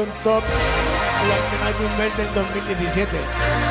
un top en la final de un 2017.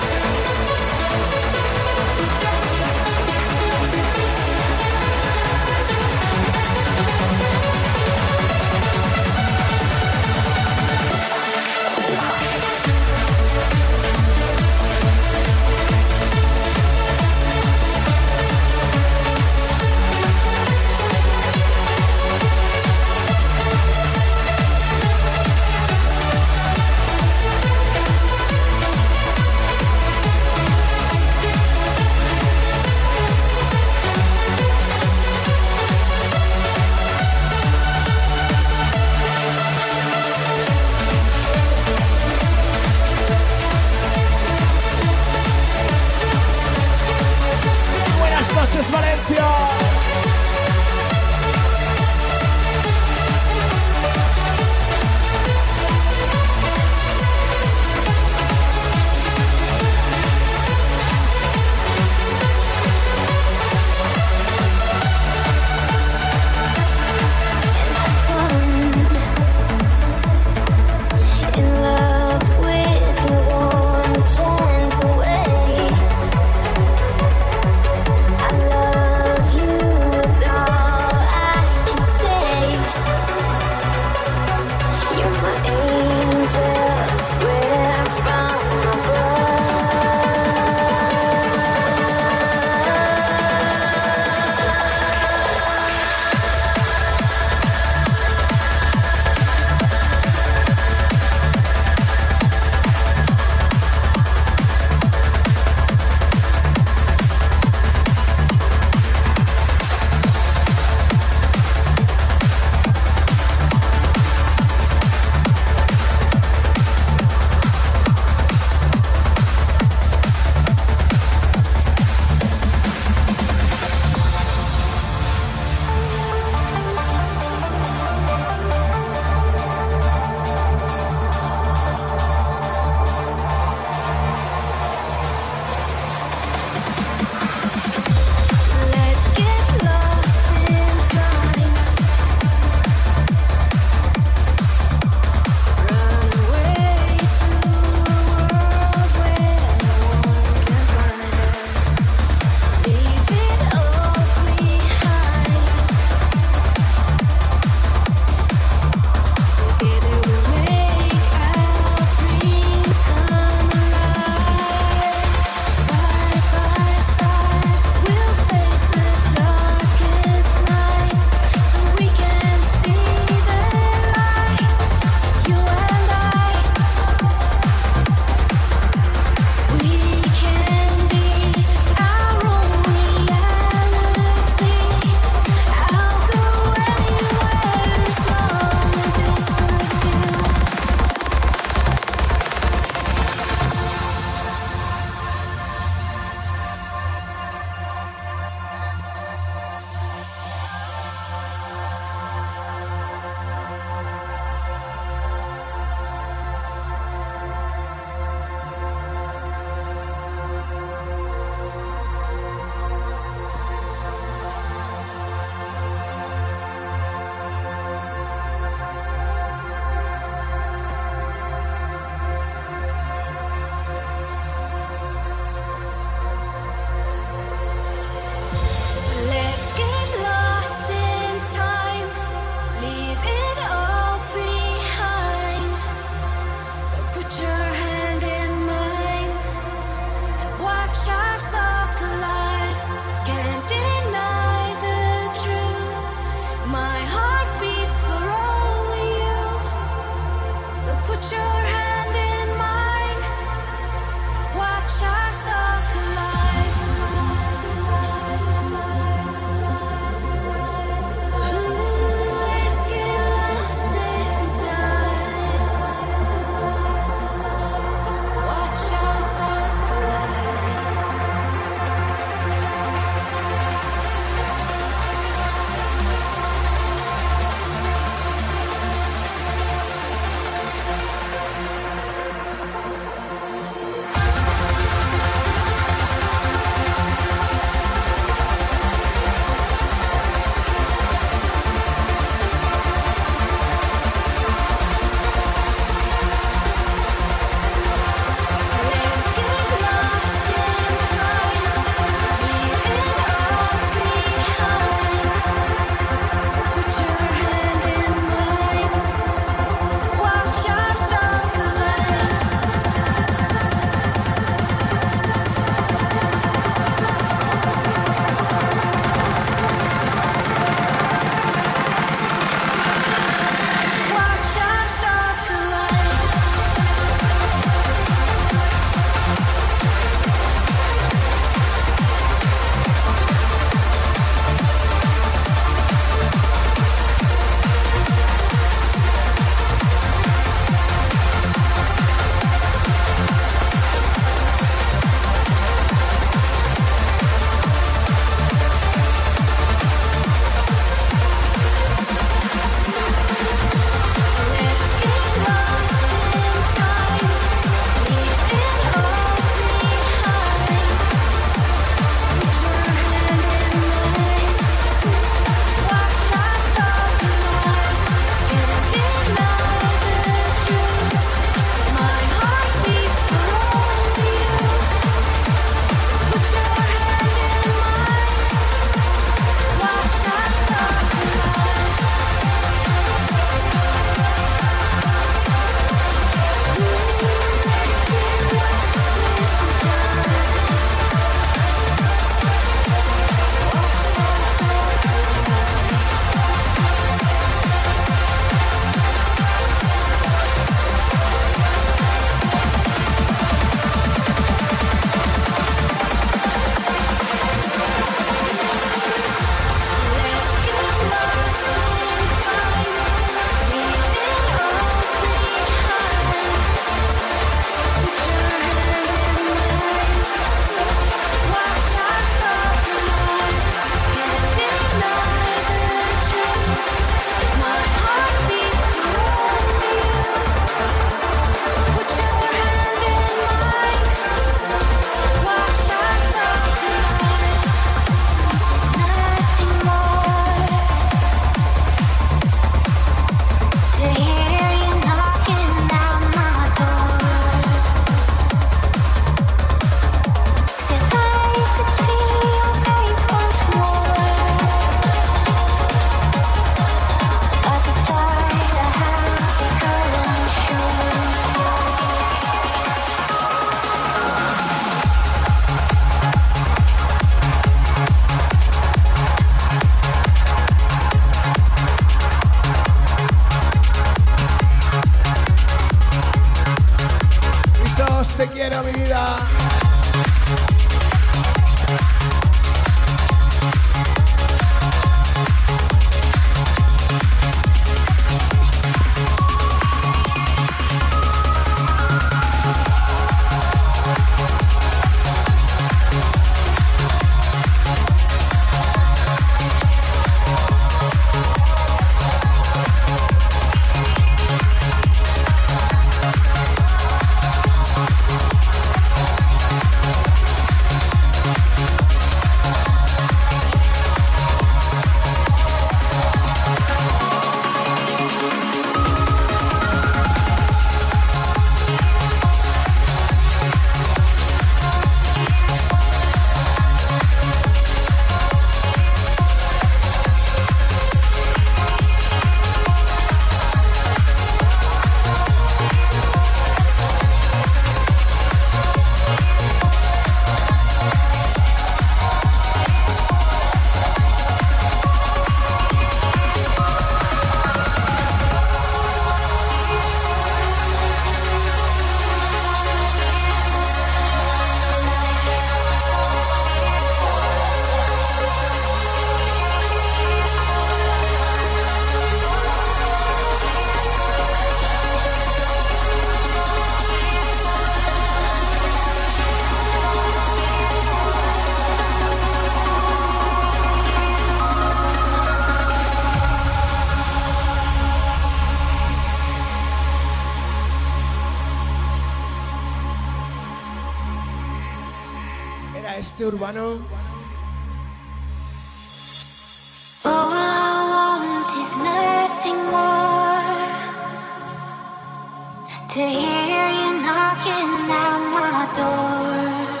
To hear you knocking at my door.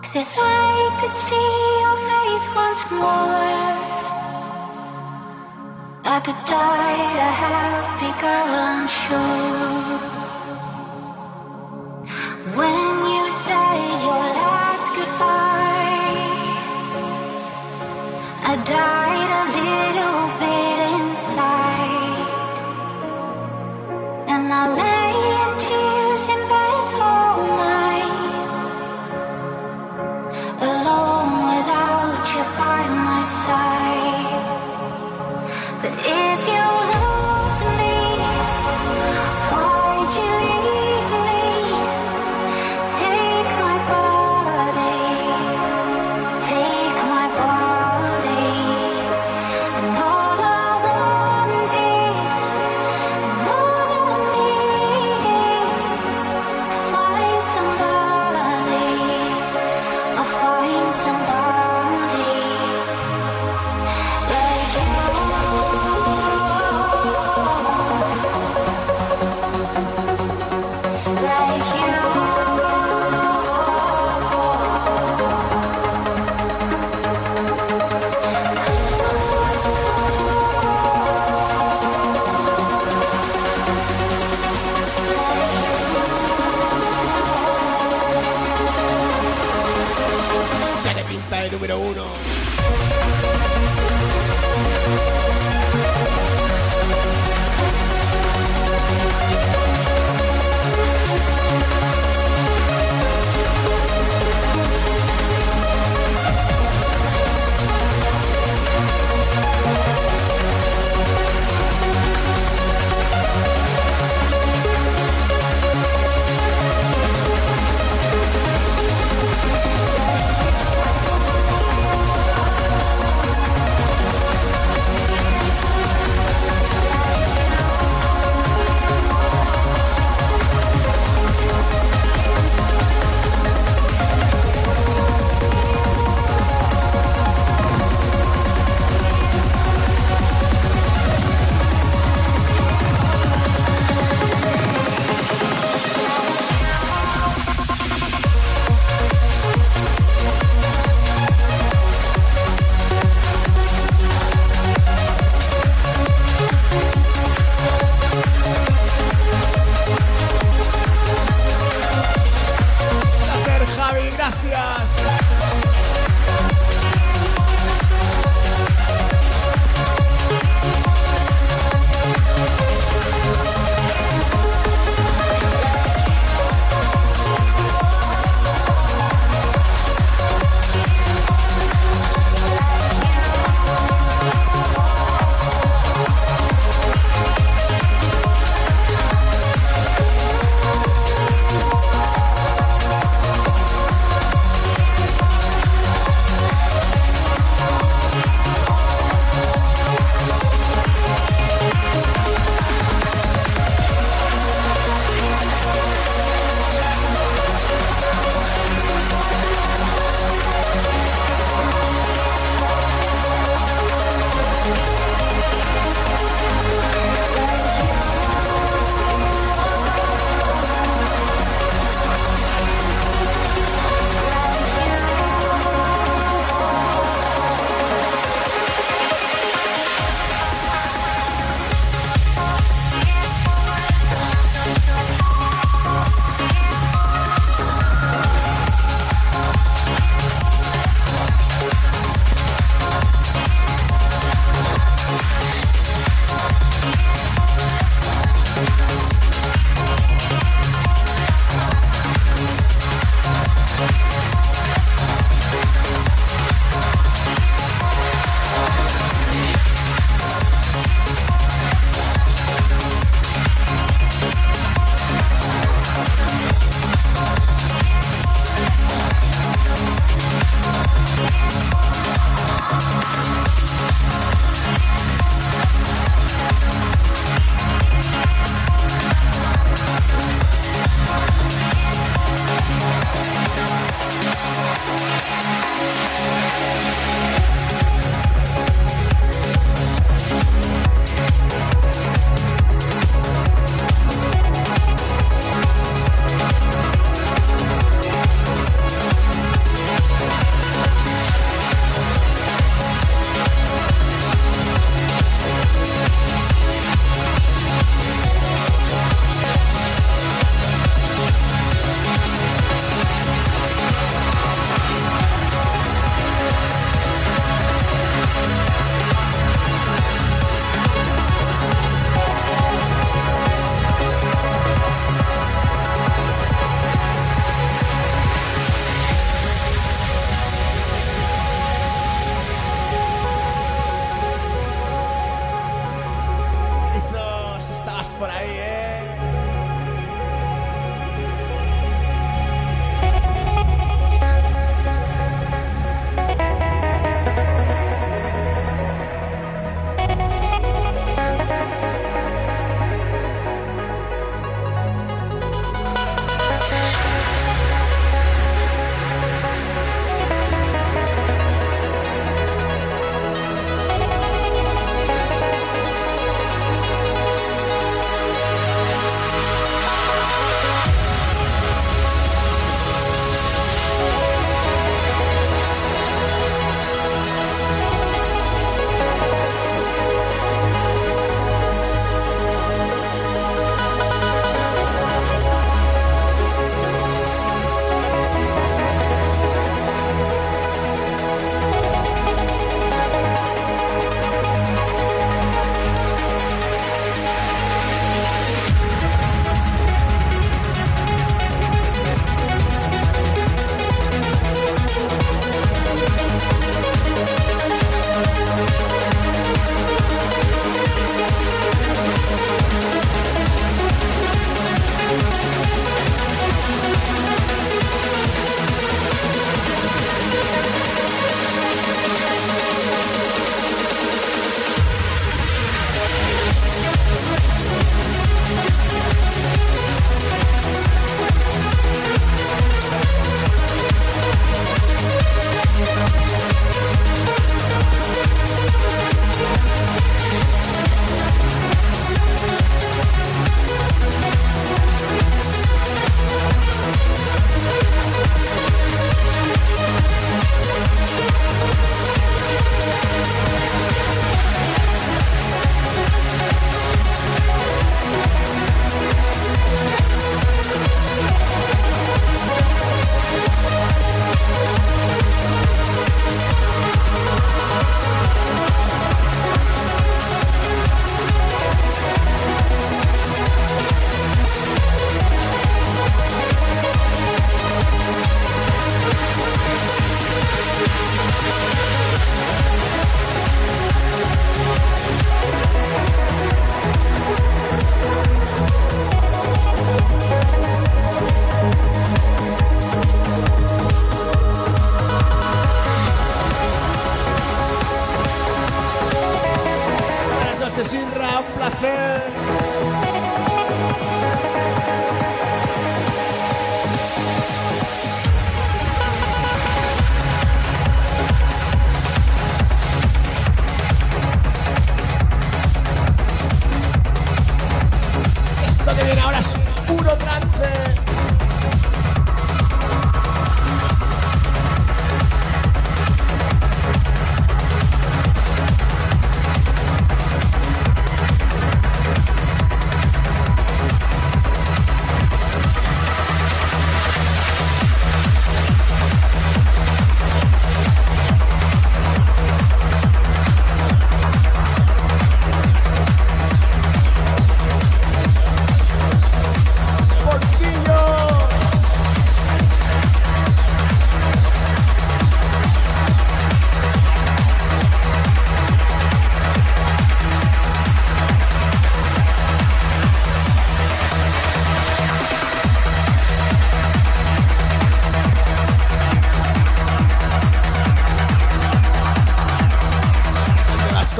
'Cause if I could see your face once more, I could die a happy girl, I'm sure. When you said your last goodbye. I died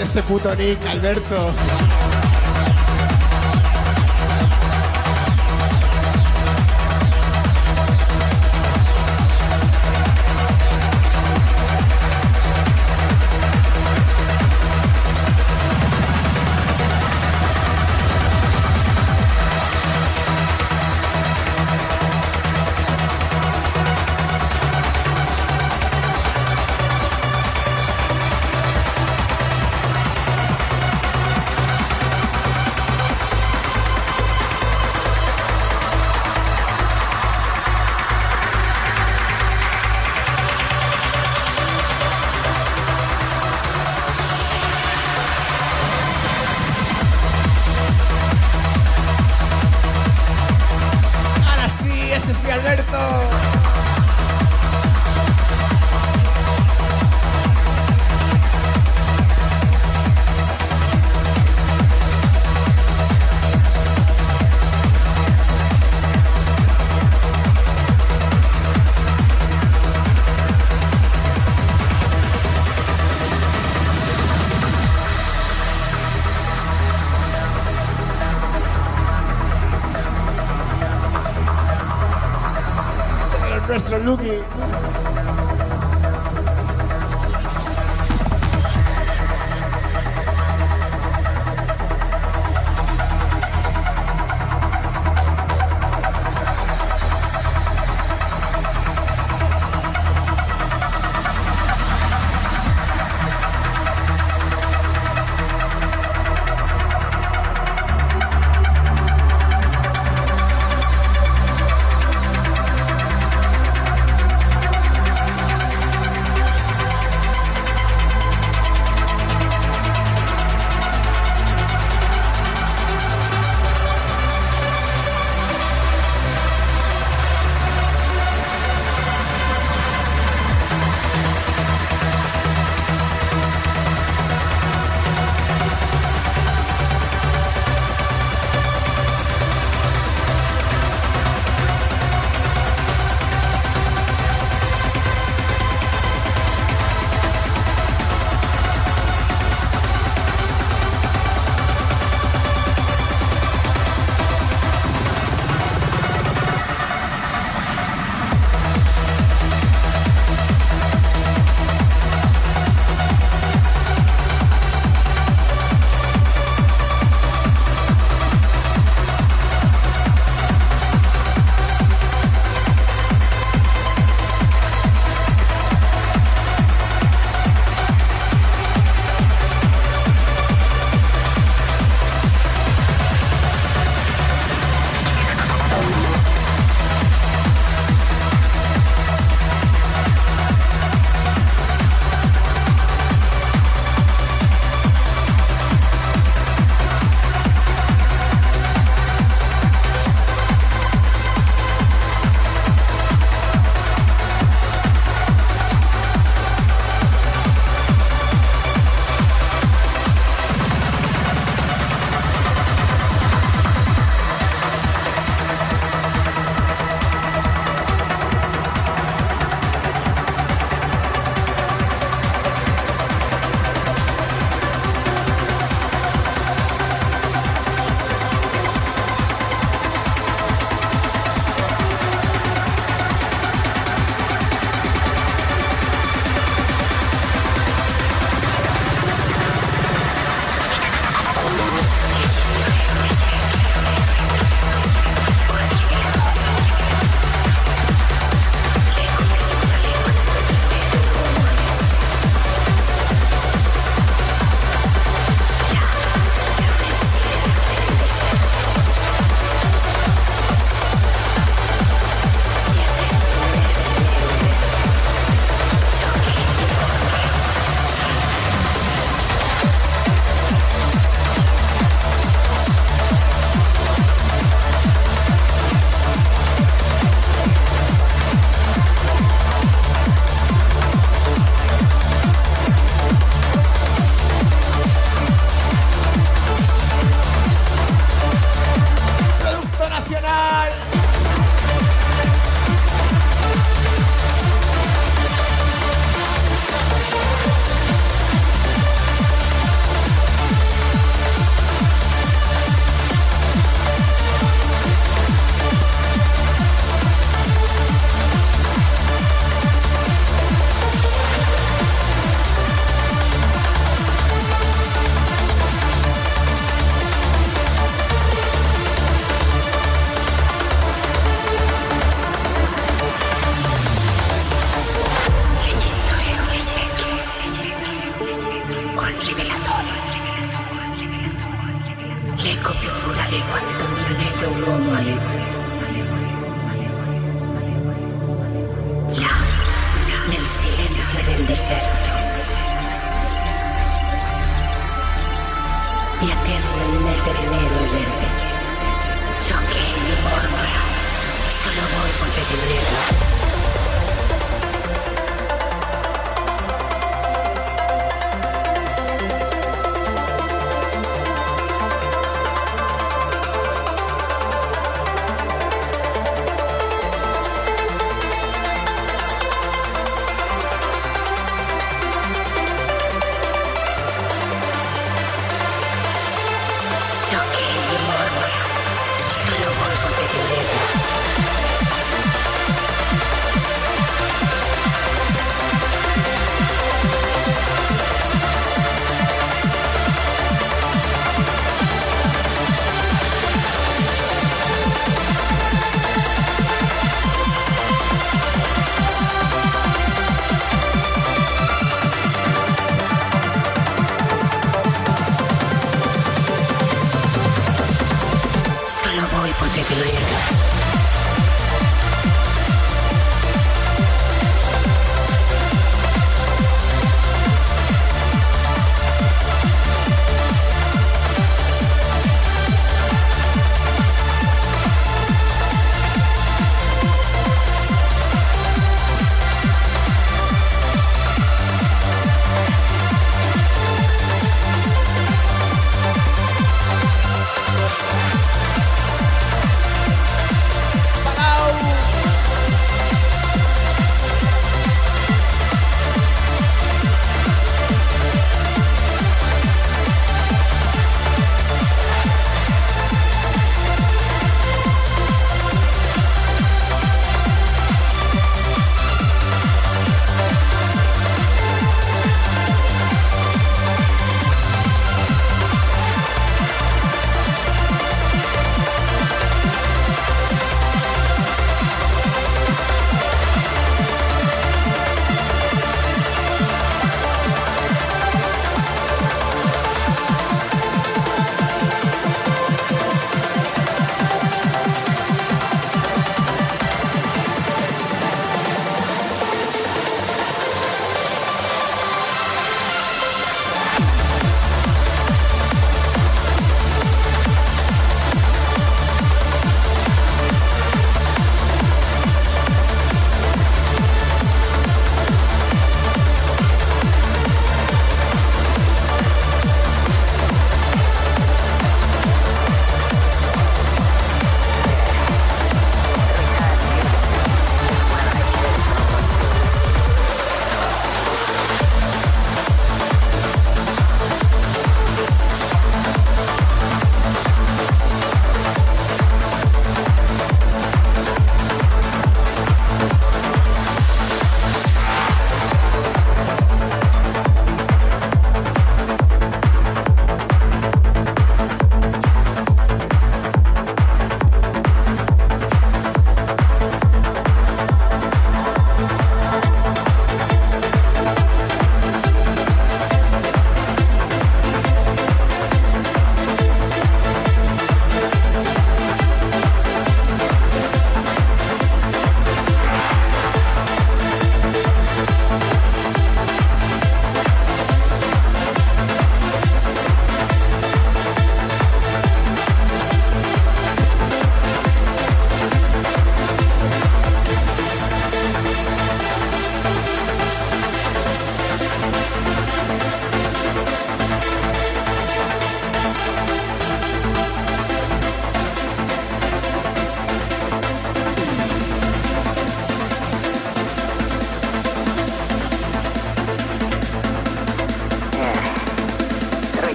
ese puto nick, Alberto?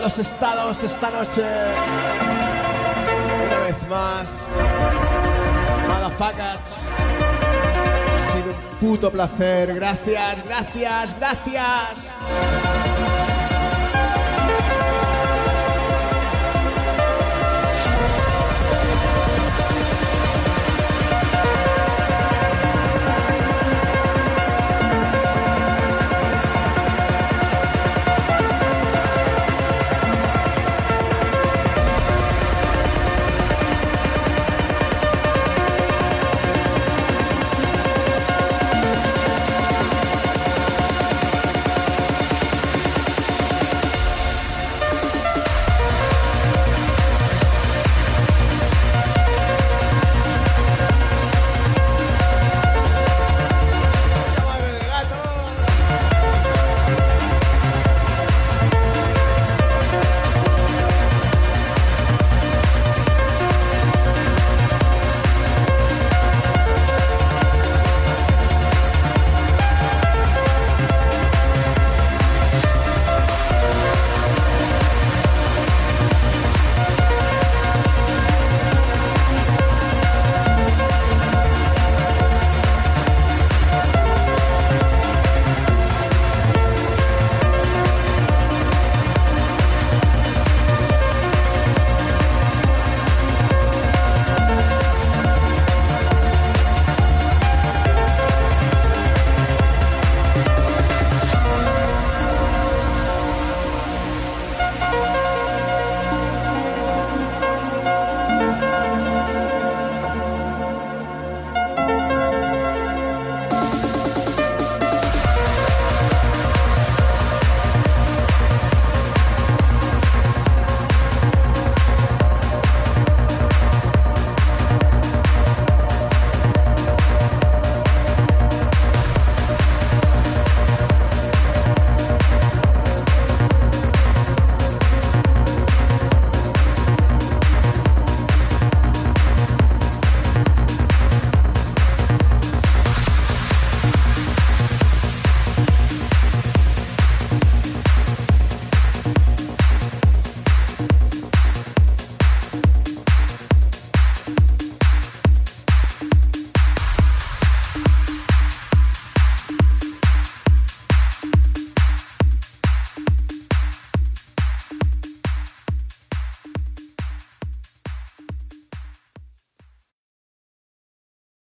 Los estados esta noche. Una vez más. Motherfuckers. Ha sido un puto placer. Gracias, gracias, gracias.